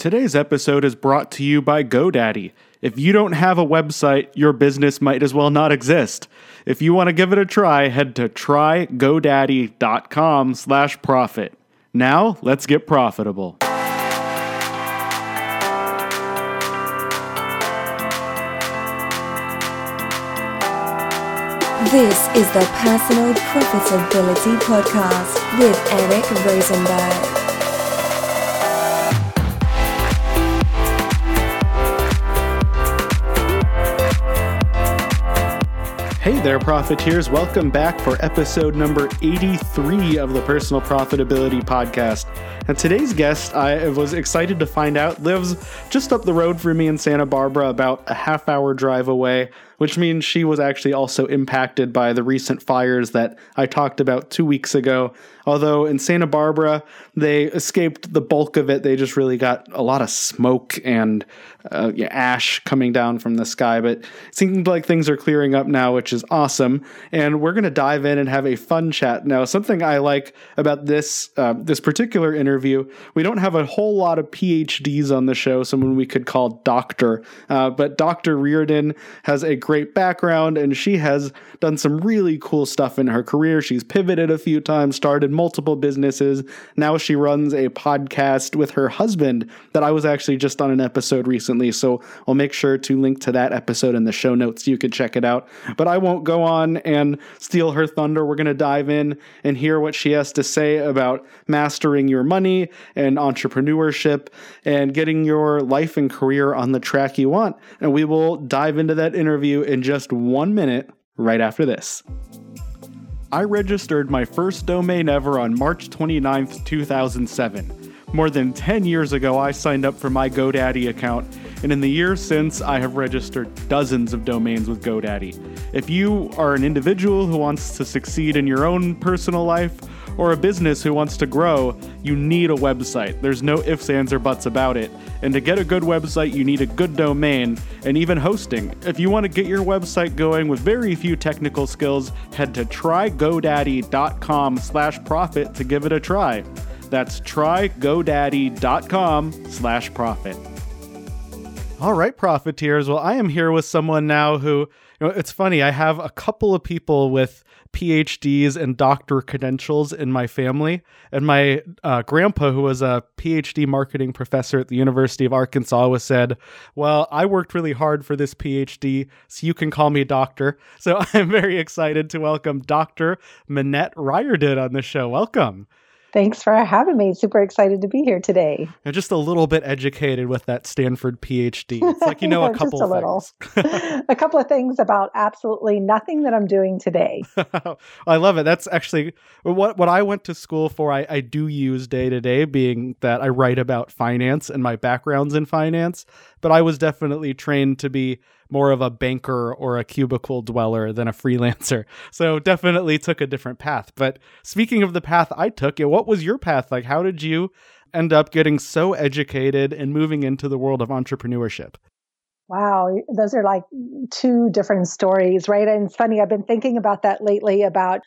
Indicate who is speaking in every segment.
Speaker 1: Today's episode is brought to you by GoDaddy. If you don't have a website, your business might as well not exist. If you want to give it a try, head to trygodaddy.com slash profit. Now, let's get profitable.
Speaker 2: This is the Personal Profitability Podcast with Eric Rosenberg.
Speaker 1: There, profiteers. Welcome back for episode number 83 of the Personal Profitability Podcast. And today's guest, I was excited to find out, lives just up the road from me in Santa Barbara, about a half hour drive away, which means she was actually also impacted by the recent fires that I talked about two weeks ago. Although in Santa Barbara, they escaped the bulk of it, they just really got a lot of smoke and uh, ash coming down from the sky. But it seems like things are clearing up now, which is awesome. And we're going to dive in and have a fun chat now. Something I like about this uh, this particular interview, we don't have a whole lot of PhDs on the show, someone we could call doctor. Uh, but Dr. Riordan has a great background, and she has done some really cool stuff in her career. She's pivoted a few times, started multiple businesses. Now she runs a podcast with her husband that I was actually just on an episode recently. So I'll make sure to link to that episode in the show notes so you can check it out. But I won't go on and steal her thunder. We're going to dive in and hear what she has to say about mastering your money and entrepreneurship and getting your life and career on the track you want. And we will dive into that interview in just one minute right after this. I registered my first domain ever on March 29th, 2007. More than 10 years ago, I signed up for my GoDaddy account, and in the years since, I have registered dozens of domains with GoDaddy. If you are an individual who wants to succeed in your own personal life, or a business who wants to grow, you need a website. There's no ifs, ands, or buts about it. And to get a good website, you need a good domain and even hosting. If you want to get your website going with very few technical skills, head to trygodaddy.com slash profit to give it a try. That's trygodaddy.com slash profit. All right, profiteers. Well, I am here with someone now who, you know, it's funny. I have a couple of people with PhDs and doctor credentials in my family. And my uh, grandpa, who was a PhD marketing professor at the University of Arkansas, was said, Well, I worked really hard for this PhD, so you can call me doctor. So I'm very excited to welcome Dr. Minette Riordan on the show. Welcome.
Speaker 3: Thanks for having me. Super excited to be here today.
Speaker 1: You're just a little bit educated with that Stanford PhD. It's like you know a couple
Speaker 3: just a little. a couple of things about absolutely nothing that I'm doing today.
Speaker 1: I love it. That's actually what what I went to school for. I, I do use day to day, being that I write about finance and my background's in finance. But I was definitely trained to be more of a banker or a cubicle dweller than a freelancer. So definitely took a different path. But speaking of the path I took, what was your path like? How did you end up getting so educated and moving into the world of entrepreneurship?
Speaker 3: Wow, those are like two different stories, right? And it's funny, I've been thinking about that lately about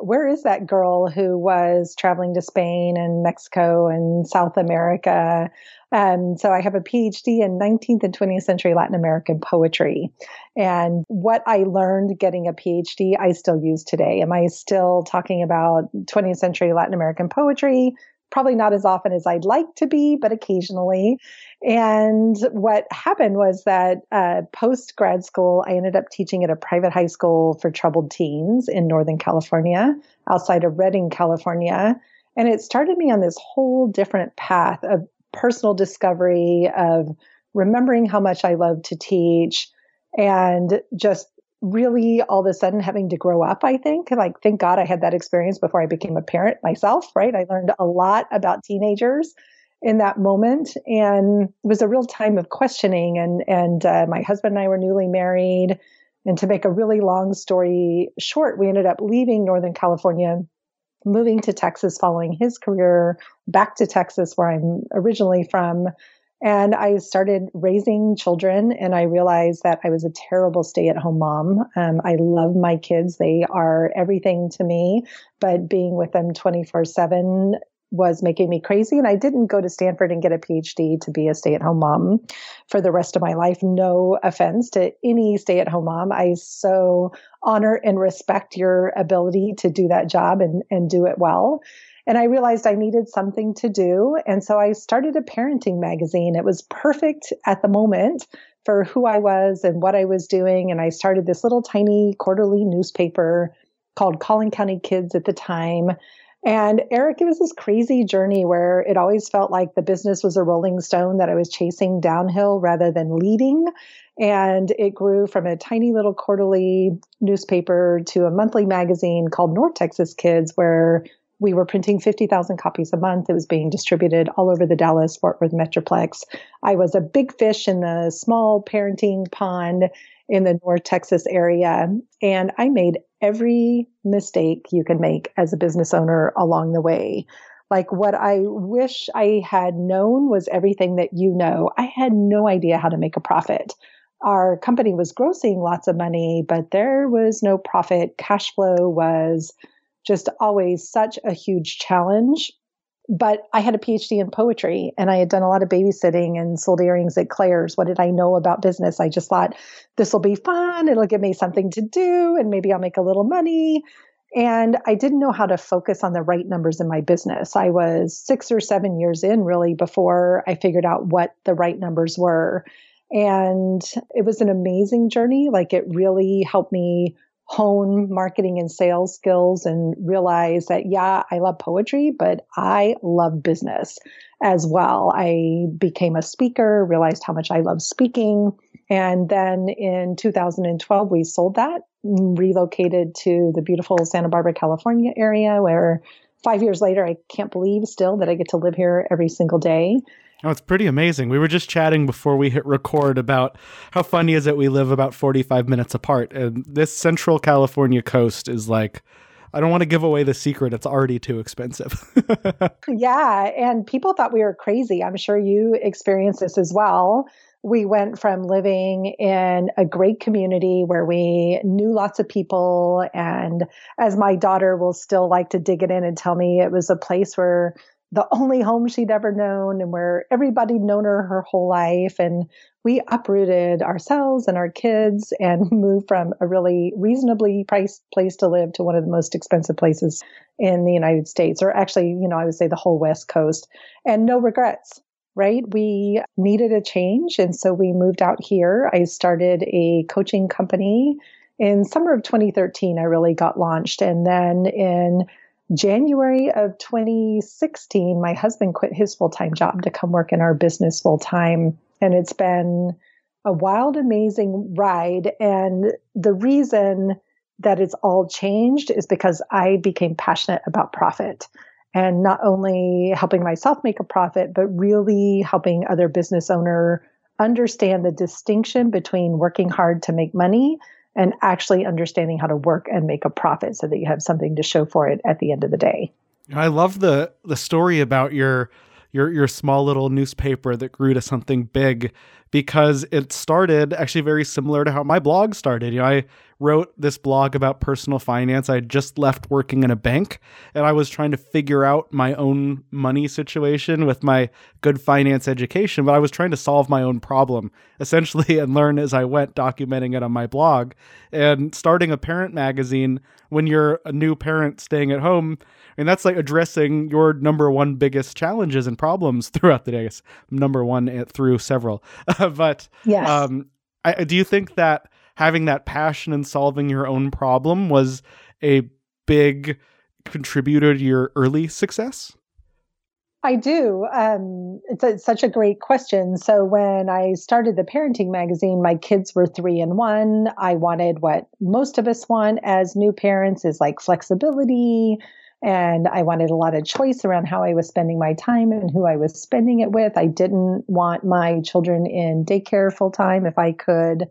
Speaker 3: where is that girl who was traveling to Spain and Mexico and South America um, so I have a PhD in 19th and 20th century Latin American poetry. And what I learned getting a PhD, I still use today. Am I still talking about 20th century Latin American poetry? Probably not as often as I'd like to be, but occasionally. And what happened was that uh, post grad school, I ended up teaching at a private high school for troubled teens in Northern California, outside of Redding, California. And it started me on this whole different path of personal discovery of remembering how much I love to teach and just really all of a sudden having to grow up, I think. Like, thank God I had that experience before I became a parent myself, right? I learned a lot about teenagers in that moment and it was a real time of questioning and and uh, my husband and I were newly married and to make a really long story short we ended up leaving northern california moving to Texas following his career, back to Texas, where I'm originally from. And I started raising children, and I realized that I was a terrible stay at home mom. Um, I love my kids, they are everything to me, but being with them 24 7 was making me crazy. And I didn't go to Stanford and get a PhD to be a stay at home mom for the rest of my life. No offense to any stay at home mom. I so honor and respect your ability to do that job and, and do it well. And I realized I needed something to do. And so I started a parenting magazine. It was perfect at the moment for who I was and what I was doing. And I started this little tiny quarterly newspaper called Collin County Kids at the time. And Eric, it was this crazy journey where it always felt like the business was a rolling stone that I was chasing downhill rather than leading. And it grew from a tiny little quarterly newspaper to a monthly magazine called North Texas Kids, where we were printing 50,000 copies a month. It was being distributed all over the Dallas Fort Worth Metroplex. I was a big fish in the small parenting pond in the North Texas area. And I made every mistake you can make as a business owner along the way. Like what I wish I had known was everything that you know. I had no idea how to make a profit. Our company was grossing lots of money, but there was no profit. Cash flow was just always such a huge challenge. But I had a PhD in poetry and I had done a lot of babysitting and sold earrings at Claire's. What did I know about business? I just thought this will be fun. It'll give me something to do and maybe I'll make a little money. And I didn't know how to focus on the right numbers in my business. I was six or seven years in really before I figured out what the right numbers were. And it was an amazing journey. Like it really helped me hone marketing and sales skills and realize that, yeah, I love poetry, but I love business as well. I became a speaker, realized how much I love speaking. And then in 2012, we sold that, relocated to the beautiful Santa Barbara, California area, where five years later, I can't believe still that I get to live here every single day.
Speaker 1: Oh, it's pretty amazing. We were just chatting before we hit record about how funny is it we live about 45 minutes apart. And this Central California coast is like, I don't want to give away the secret. It's already too expensive.
Speaker 3: yeah. And people thought we were crazy. I'm sure you experienced this as well. We went from living in a great community where we knew lots of people. And as my daughter will still like to dig it in and tell me, it was a place where the only home she'd ever known and where everybody'd known her her whole life. And we uprooted ourselves and our kids and moved from a really reasonably priced place to live to one of the most expensive places in the United States, or actually, you know, I would say the whole West Coast, and no regrets. Right. We needed a change. And so we moved out here. I started a coaching company in summer of 2013. I really got launched. And then in January of 2016, my husband quit his full time job to come work in our business full time. And it's been a wild, amazing ride. And the reason that it's all changed is because I became passionate about profit and not only helping myself make a profit, but really helping other business owner understand the distinction between working hard to make money and actually understanding how to work and make a profit so that you have something to show for it at the end of the day.
Speaker 1: I love the the story about your your your small little newspaper that grew to something big because it started actually very similar to how my blog started. You know, I wrote this blog about personal finance. I had just left working in a bank and I was trying to figure out my own money situation with my good finance education, but I was trying to solve my own problem essentially and learn as I went, documenting it on my blog. And starting a parent magazine when you're a new parent staying at home, and that's like addressing your number one biggest challenges and problems throughout the day. Number one eh, through several. but
Speaker 3: yes.
Speaker 1: um, I, do you think that having that passion and solving your own problem was a big contributor to your early success?
Speaker 3: I do. Um, it's, a, it's, such a great question. So, when I started the parenting magazine, my kids were three and one. I wanted what most of us want as new parents is like flexibility, and I wanted a lot of choice around how I was spending my time and who I was spending it with. I didn't want my children in daycare full time if I could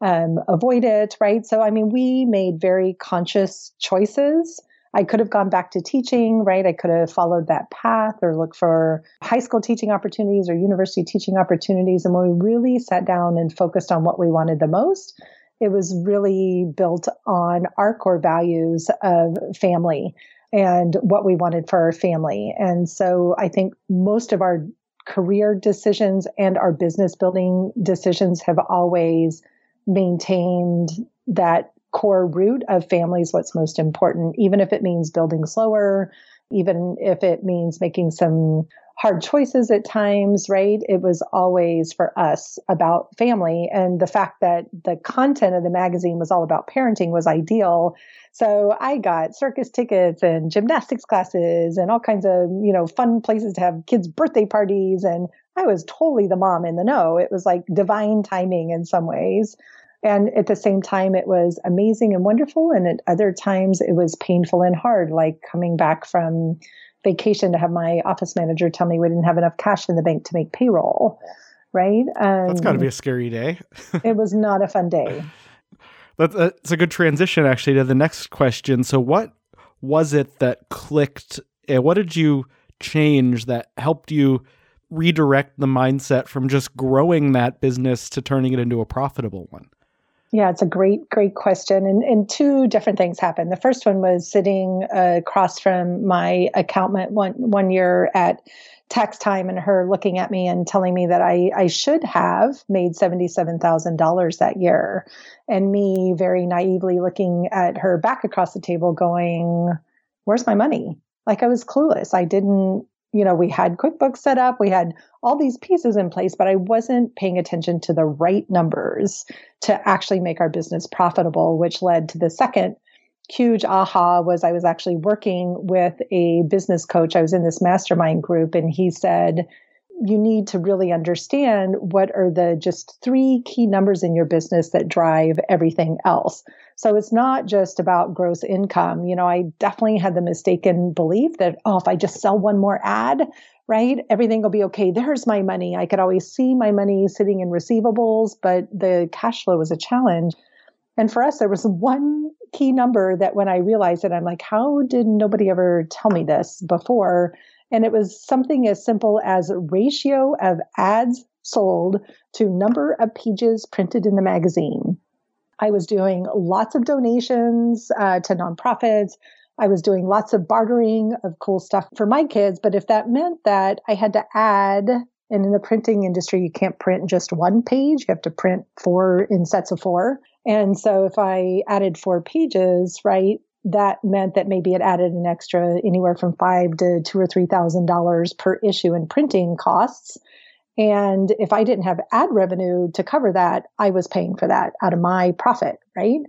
Speaker 3: um, avoid it, right? So, I mean, we made very conscious choices. I could have gone back to teaching, right? I could have followed that path or looked for high school teaching opportunities or university teaching opportunities. And when we really sat down and focused on what we wanted the most, it was really built on our core values of family and what we wanted for our family. And so I think most of our career decisions and our business building decisions have always maintained that core root of family is what's most important, even if it means building slower, even if it means making some hard choices at times, right? It was always for us about family. And the fact that the content of the magazine was all about parenting was ideal. So I got circus tickets and gymnastics classes and all kinds of, you know, fun places to have kids' birthday parties. And I was totally the mom in the know. It was like divine timing in some ways. And at the same time, it was amazing and wonderful. And at other times, it was painful and hard, like coming back from vacation to have my office manager tell me we didn't have enough cash in the bank to make payroll. Right.
Speaker 1: Um, That's got to be a scary day.
Speaker 3: it was not a fun day.
Speaker 1: That's, that's a good transition, actually, to the next question. So, what was it that clicked? What did you change that helped you redirect the mindset from just growing that business to turning it into a profitable one?
Speaker 3: Yeah, it's a great, great question. And, and two different things happened. The first one was sitting uh, across from my accountant one, one year at tax time and her looking at me and telling me that I, I should have made $77,000 that year. And me very naively looking at her back across the table going, Where's my money? Like I was clueless. I didn't you know, we had QuickBooks set up, we had all these pieces in place, but I wasn't paying attention to the right numbers to actually make our business profitable, which led to the second huge aha was I was actually working with a business coach. I was in this mastermind group and he said, you need to really understand what are the just three key numbers in your business that drive everything else. So it's not just about gross income. You know, I definitely had the mistaken belief that, oh, if I just sell one more ad, right, everything will be okay. There's my money. I could always see my money sitting in receivables, but the cash flow was a challenge. And for us, there was one key number that when I realized it, I'm like, how did nobody ever tell me this before? And it was something as simple as ratio of ads sold to number of pages printed in the magazine. I was doing lots of donations uh, to nonprofits. I was doing lots of bartering of cool stuff for my kids. But if that meant that I had to add, and in the printing industry, you can't print just one page, you have to print four in sets of four. And so if I added four pages, right, that meant that maybe it added an extra anywhere from five to two or three thousand dollars per issue in printing costs. And if I didn't have ad revenue to cover that, I was paying for that out of my profit, right?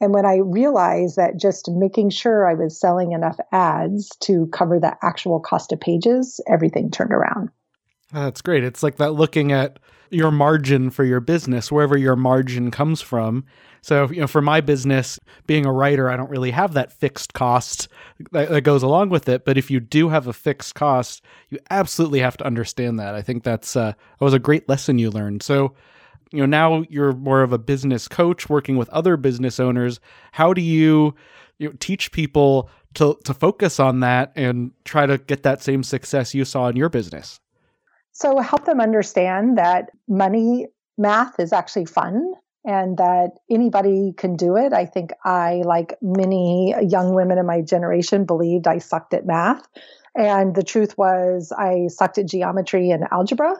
Speaker 3: And when I realized that just making sure I was selling enough ads to cover the actual cost of pages, everything turned around.
Speaker 1: That's great. It's like that looking at your margin for your business, wherever your margin comes from. So, you know, for my business, being a writer, I don't really have that fixed cost that, that, goes along with it. But if you do have a fixed cost, you absolutely have to understand that. I think that's uh, that was a great lesson you learned. So, you know, now you're more of a business coach working with other business owners. How do you, you know, teach people to to focus on that and try to get that same success you saw in your business?
Speaker 3: So help them understand that money math is actually fun and that anybody can do it. I think I, like many young women in my generation, believed I sucked at math. And the truth was, I sucked at geometry and algebra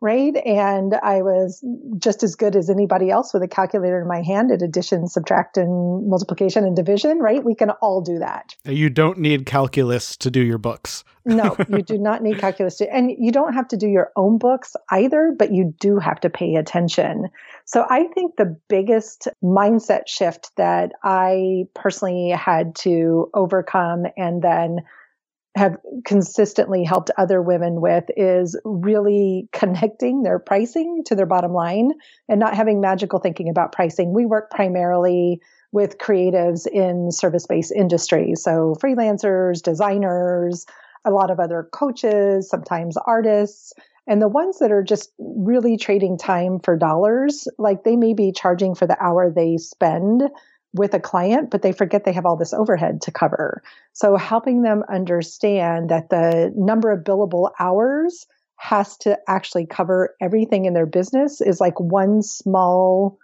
Speaker 3: right? And I was just as good as anybody else with a calculator in my hand at addition, subtraction, multiplication, and division, right? We can all do that.
Speaker 1: You don't need calculus to do your books.
Speaker 3: no, you do not need calculus to, and you don't have to do your own books either, but you do have to pay attention. So I think the biggest mindset shift that I personally had to overcome and then have consistently helped other women with is really connecting their pricing to their bottom line and not having magical thinking about pricing. We work primarily with creatives in service based industries. So, freelancers, designers, a lot of other coaches, sometimes artists. And the ones that are just really trading time for dollars, like they may be charging for the hour they spend with a client, but they forget they have all this overhead to cover. So helping them understand that the number of billable hours has to actually cover everything in their business is like one small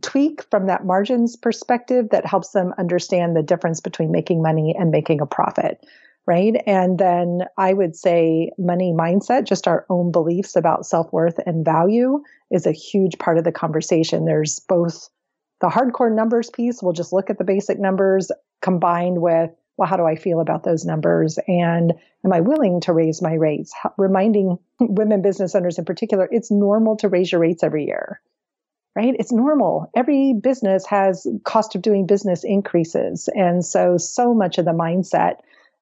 Speaker 3: tweak from that margins perspective that helps them understand the difference between making money and making a profit right? And then I would say money mindset, just our own beliefs about self worth and value, is a huge part of the conversation. There's both the hardcore numbers piece, we'll just look at the basic numbers combined with, well, how do I feel about those numbers? And am I willing to raise my rates? reminding women business owners in particular, it's normal to raise your rates every year right? It's normal. Every business has cost of doing business increases. And so, so much of the mindset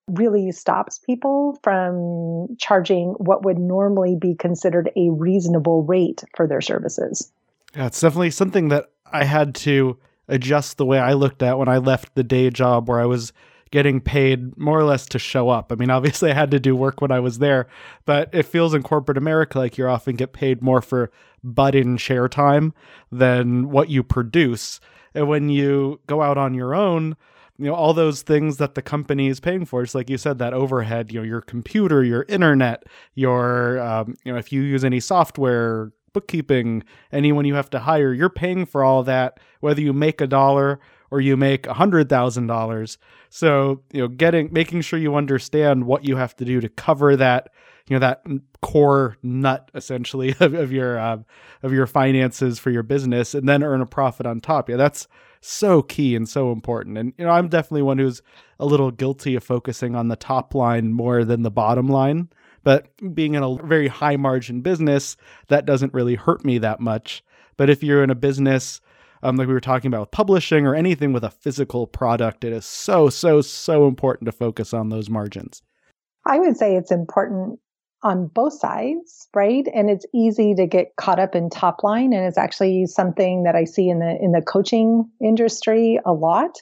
Speaker 3: really stops people from charging what would normally be considered a reasonable rate for their services.
Speaker 1: Yeah, it's definitely something that I had to adjust the way I looked at when I left the day job where I was getting paid more or less to show up. I mean, obviously I had to do work when I was there, but it feels in corporate America like you often get paid more for butt in share time than what you produce. And when you go out on your own, you know all those things that the company is paying for just like you said that overhead you know your computer your internet your um, you know if you use any software bookkeeping anyone you have to hire you're paying for all that whether you make a dollar or you make a hundred thousand dollars so you know getting making sure you understand what you have to do to cover that you know that core nut essentially of, of your uh, of your finances for your business and then earn a profit on top yeah that's so key and so important. And you know, I'm definitely one who's a little guilty of focusing on the top line more than the bottom line. But being in a very high margin business, that doesn't really hurt me that much. But if you're in a business um, like we were talking about with publishing or anything with a physical product, it is so, so, so important to focus on those margins.
Speaker 3: I would say it's important on both sides, right? And it's easy to get caught up in top line. And it's actually something that I see in the in the coaching industry a lot,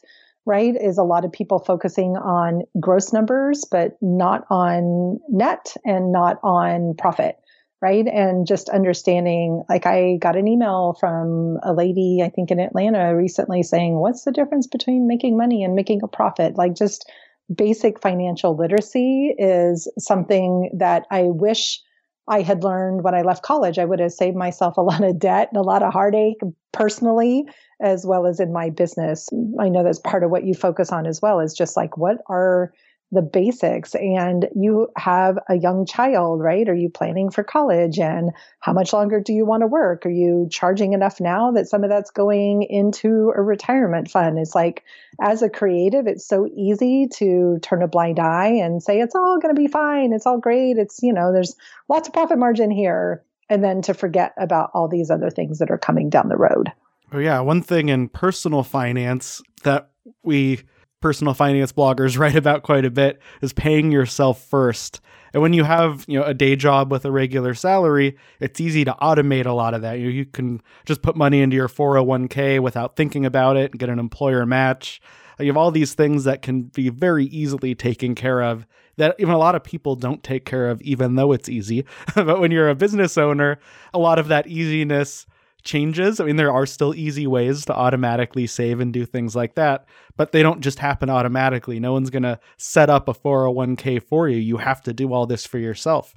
Speaker 3: right? Is a lot of people focusing on gross numbers, but not on net and not on profit. Right. And just understanding, like I got an email from a lady, I think in Atlanta recently saying, what's the difference between making money and making a profit? Like just basic financial literacy is something that I wish I had learned when I left college. I would have saved myself a lot of debt and a lot of heartache personally, as well as in my business. I know that's part of what you focus on as well is just like, what are the basics and you have a young child, right? Are you planning for college and how much longer do you want to work? Are you charging enough now that some of that's going into a retirement fund? It's like as a creative, it's so easy to turn a blind eye and say it's all going to be fine. It's all great. It's, you know, there's lots of profit margin here and then to forget about all these other things that are coming down the road.
Speaker 1: Oh yeah, one thing in personal finance that we personal finance bloggers write about quite a bit is paying yourself first. And when you have, you know, a day job with a regular salary, it's easy to automate a lot of that. You, you can just put money into your 401k without thinking about it and get an employer match. You have all these things that can be very easily taken care of that even a lot of people don't take care of, even though it's easy. but when you're a business owner, a lot of that easiness changes. I mean, there are still easy ways to automatically save and do things like that, but they don't just happen automatically. No one's going to set up a 401k for you. You have to do all this for yourself.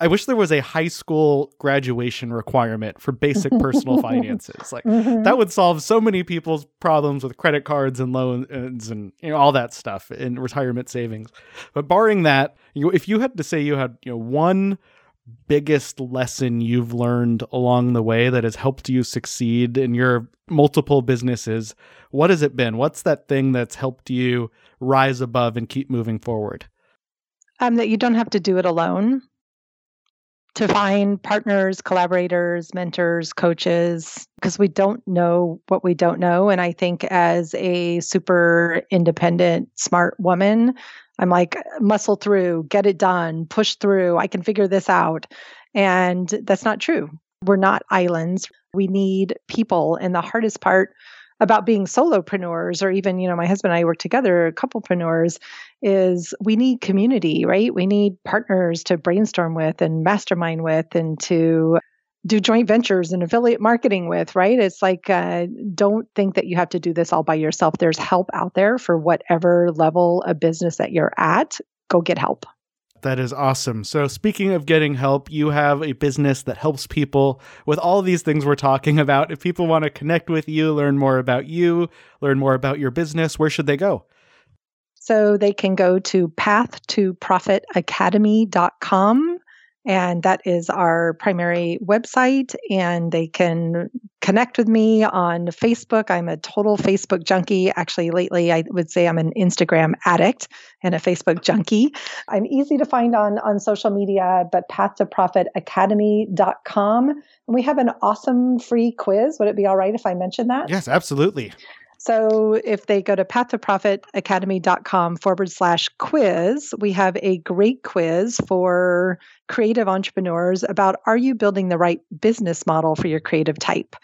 Speaker 1: I wish there was a high school graduation requirement for basic personal finances. Like mm-hmm. that would solve so many people's problems with credit cards and loans and you know all that stuff and retirement savings. But barring that, you if you had to say you had, you know, one biggest lesson you've learned along the way that has helped you succeed in your multiple businesses? What has it been? What's that thing that's helped you rise above and keep moving forward?
Speaker 3: Um, that you don't have to do it alone. To find partners, collaborators, mentors, coaches, because we don't know what we don't know. And I think as a super independent, smart woman, I'm like, muscle through, get it done, push through. I can figure this out. And that's not true. We're not islands. We need people. And the hardest part about being solopreneurs, or even, you know, my husband and I work together, couplepreneurs, is we need community, right? We need partners to brainstorm with and mastermind with and to do joint ventures and affiliate marketing with, right? It's like, uh, don't think that you have to do this all by yourself. There's help out there for whatever level of business that you're at. Go get help.
Speaker 1: That is awesome. So, speaking of getting help, you have a business that helps people with all these things we're talking about. If people want to connect with you, learn more about you, learn more about your business, where should they go?
Speaker 3: So, they can go to path2profitacademy.com and that is our primary website. And they can connect with me on Facebook. I'm a total Facebook junkie. Actually, lately, I would say I'm an Instagram addict and a Facebook junkie. I'm easy to find on, on social media, but path2profitacademy.com. And we have an awesome free quiz. Would it be all right if I mention that?
Speaker 1: Yes, absolutely.
Speaker 3: So if they go to path2profitacademy.com forward slash quiz, we have a great quiz for creative entrepreneurs about are you building the right business model for your creative type?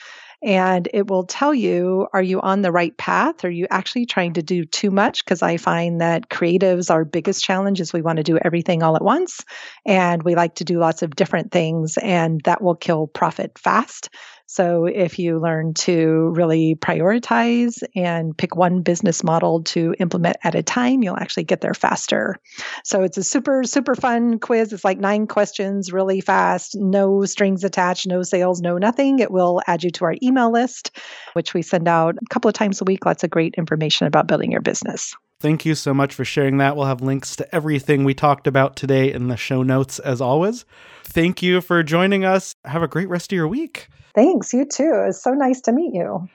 Speaker 3: And it will tell you are you on the right path? Are you actually trying to do too much? Because I find that creatives, our biggest challenge is we want to do everything all at once. And we like to do lots of different things, and that will kill profit fast. So if you learn to really prioritize and pick one business model to implement at a time, you'll actually get there faster. So it's a super, super fun quiz. It's like nine questions, really fast, no strings attached, no sales, no nothing. It will add you to our email list, which we send out a couple of times a week. Lots of great information about building your business.
Speaker 1: Thank you so much for sharing that. We'll have links to everything we talked about today in the show notes, as always. Thank you for joining us. Have a great rest of your week.
Speaker 3: Thanks. You too. It was so nice to meet you.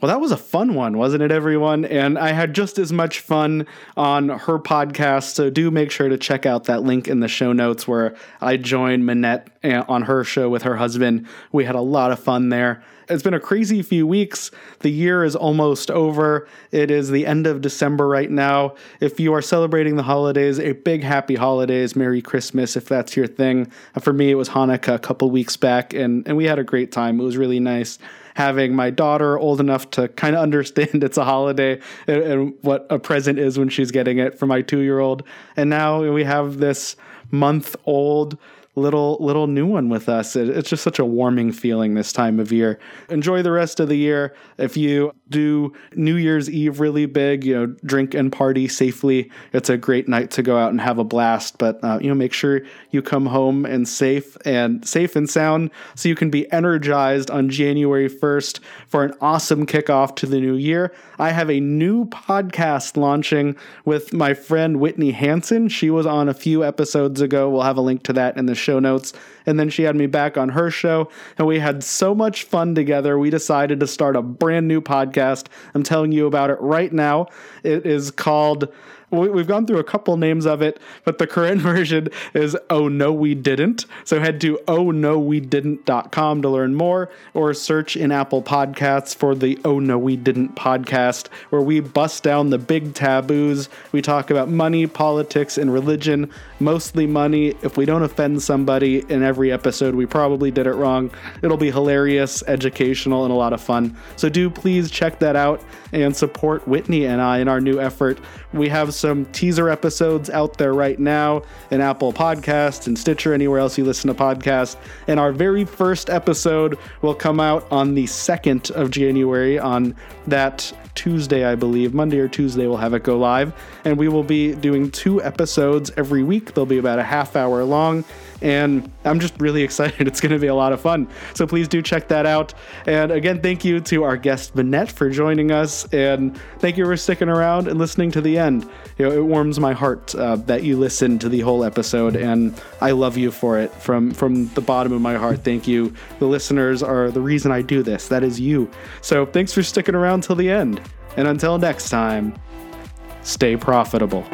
Speaker 1: Well, that was a fun one, wasn't it, everyone? And I had just as much fun on her podcast. So do make sure to check out that link in the show notes where I joined Minette eh, on her show with her husband. We had a lot of fun there. It's been a crazy few weeks. The year is almost over. It is the end of December right now. If you are celebrating the holidays, a big happy holidays, Merry Christmas if that's your thing. For me, it was Hanukkah a couple weeks back, and, and we had a great time. It was really nice having my daughter old enough to kind of understand it's a holiday and, and what a present is when she's getting it for my two year old. And now we have this month old little little new one with us. It, it's just such a warming feeling this time of year. Enjoy the rest of the year. If you do New Year's Eve really big, you know, drink and party safely. It's a great night to go out and have a blast. But uh, you know, make sure you come home and safe and safe and sound, so you can be energized on January first for an awesome kickoff to the new year. I have a new podcast launching with my friend Whitney Hansen. She was on a few episodes ago. We'll have a link to that in the show notes. And then she had me back on her show, and we had so much fun together. We decided to start a brand new podcast. I'm telling you about it right now. It is called we've gone through a couple names of it, but the current version is Oh No We Didn't. So head to oh no we didn't.com to learn more or search in Apple Podcasts for the Oh No We Didn't podcast, where we bust down the big taboos. We talk about money, politics, and religion, mostly money. If we don't offend somebody in every episode, we probably did it wrong. It'll be hilarious, educational, and a lot of fun. So do please check that out and support Whitney and I in our new effort. We have some teaser episodes out there right now in Apple Podcasts and Stitcher, anywhere else you listen to podcasts. And our very first episode will come out on the 2nd of January on that Tuesday, I believe. Monday or Tuesday, we'll have it go live. And we will be doing two episodes every week. They'll be about a half hour long. And I'm just really excited. It's going to be a lot of fun. So please do check that out. And again, thank you to our guest, Minette, for joining us. And thank you for sticking around and listening to the end. You know, it warms my heart uh, that you listened to the whole episode. And I love you for it from, from the bottom of my heart. Thank you. The listeners are the reason I do this. That is you. So thanks for sticking around till the end. And until next time, stay profitable.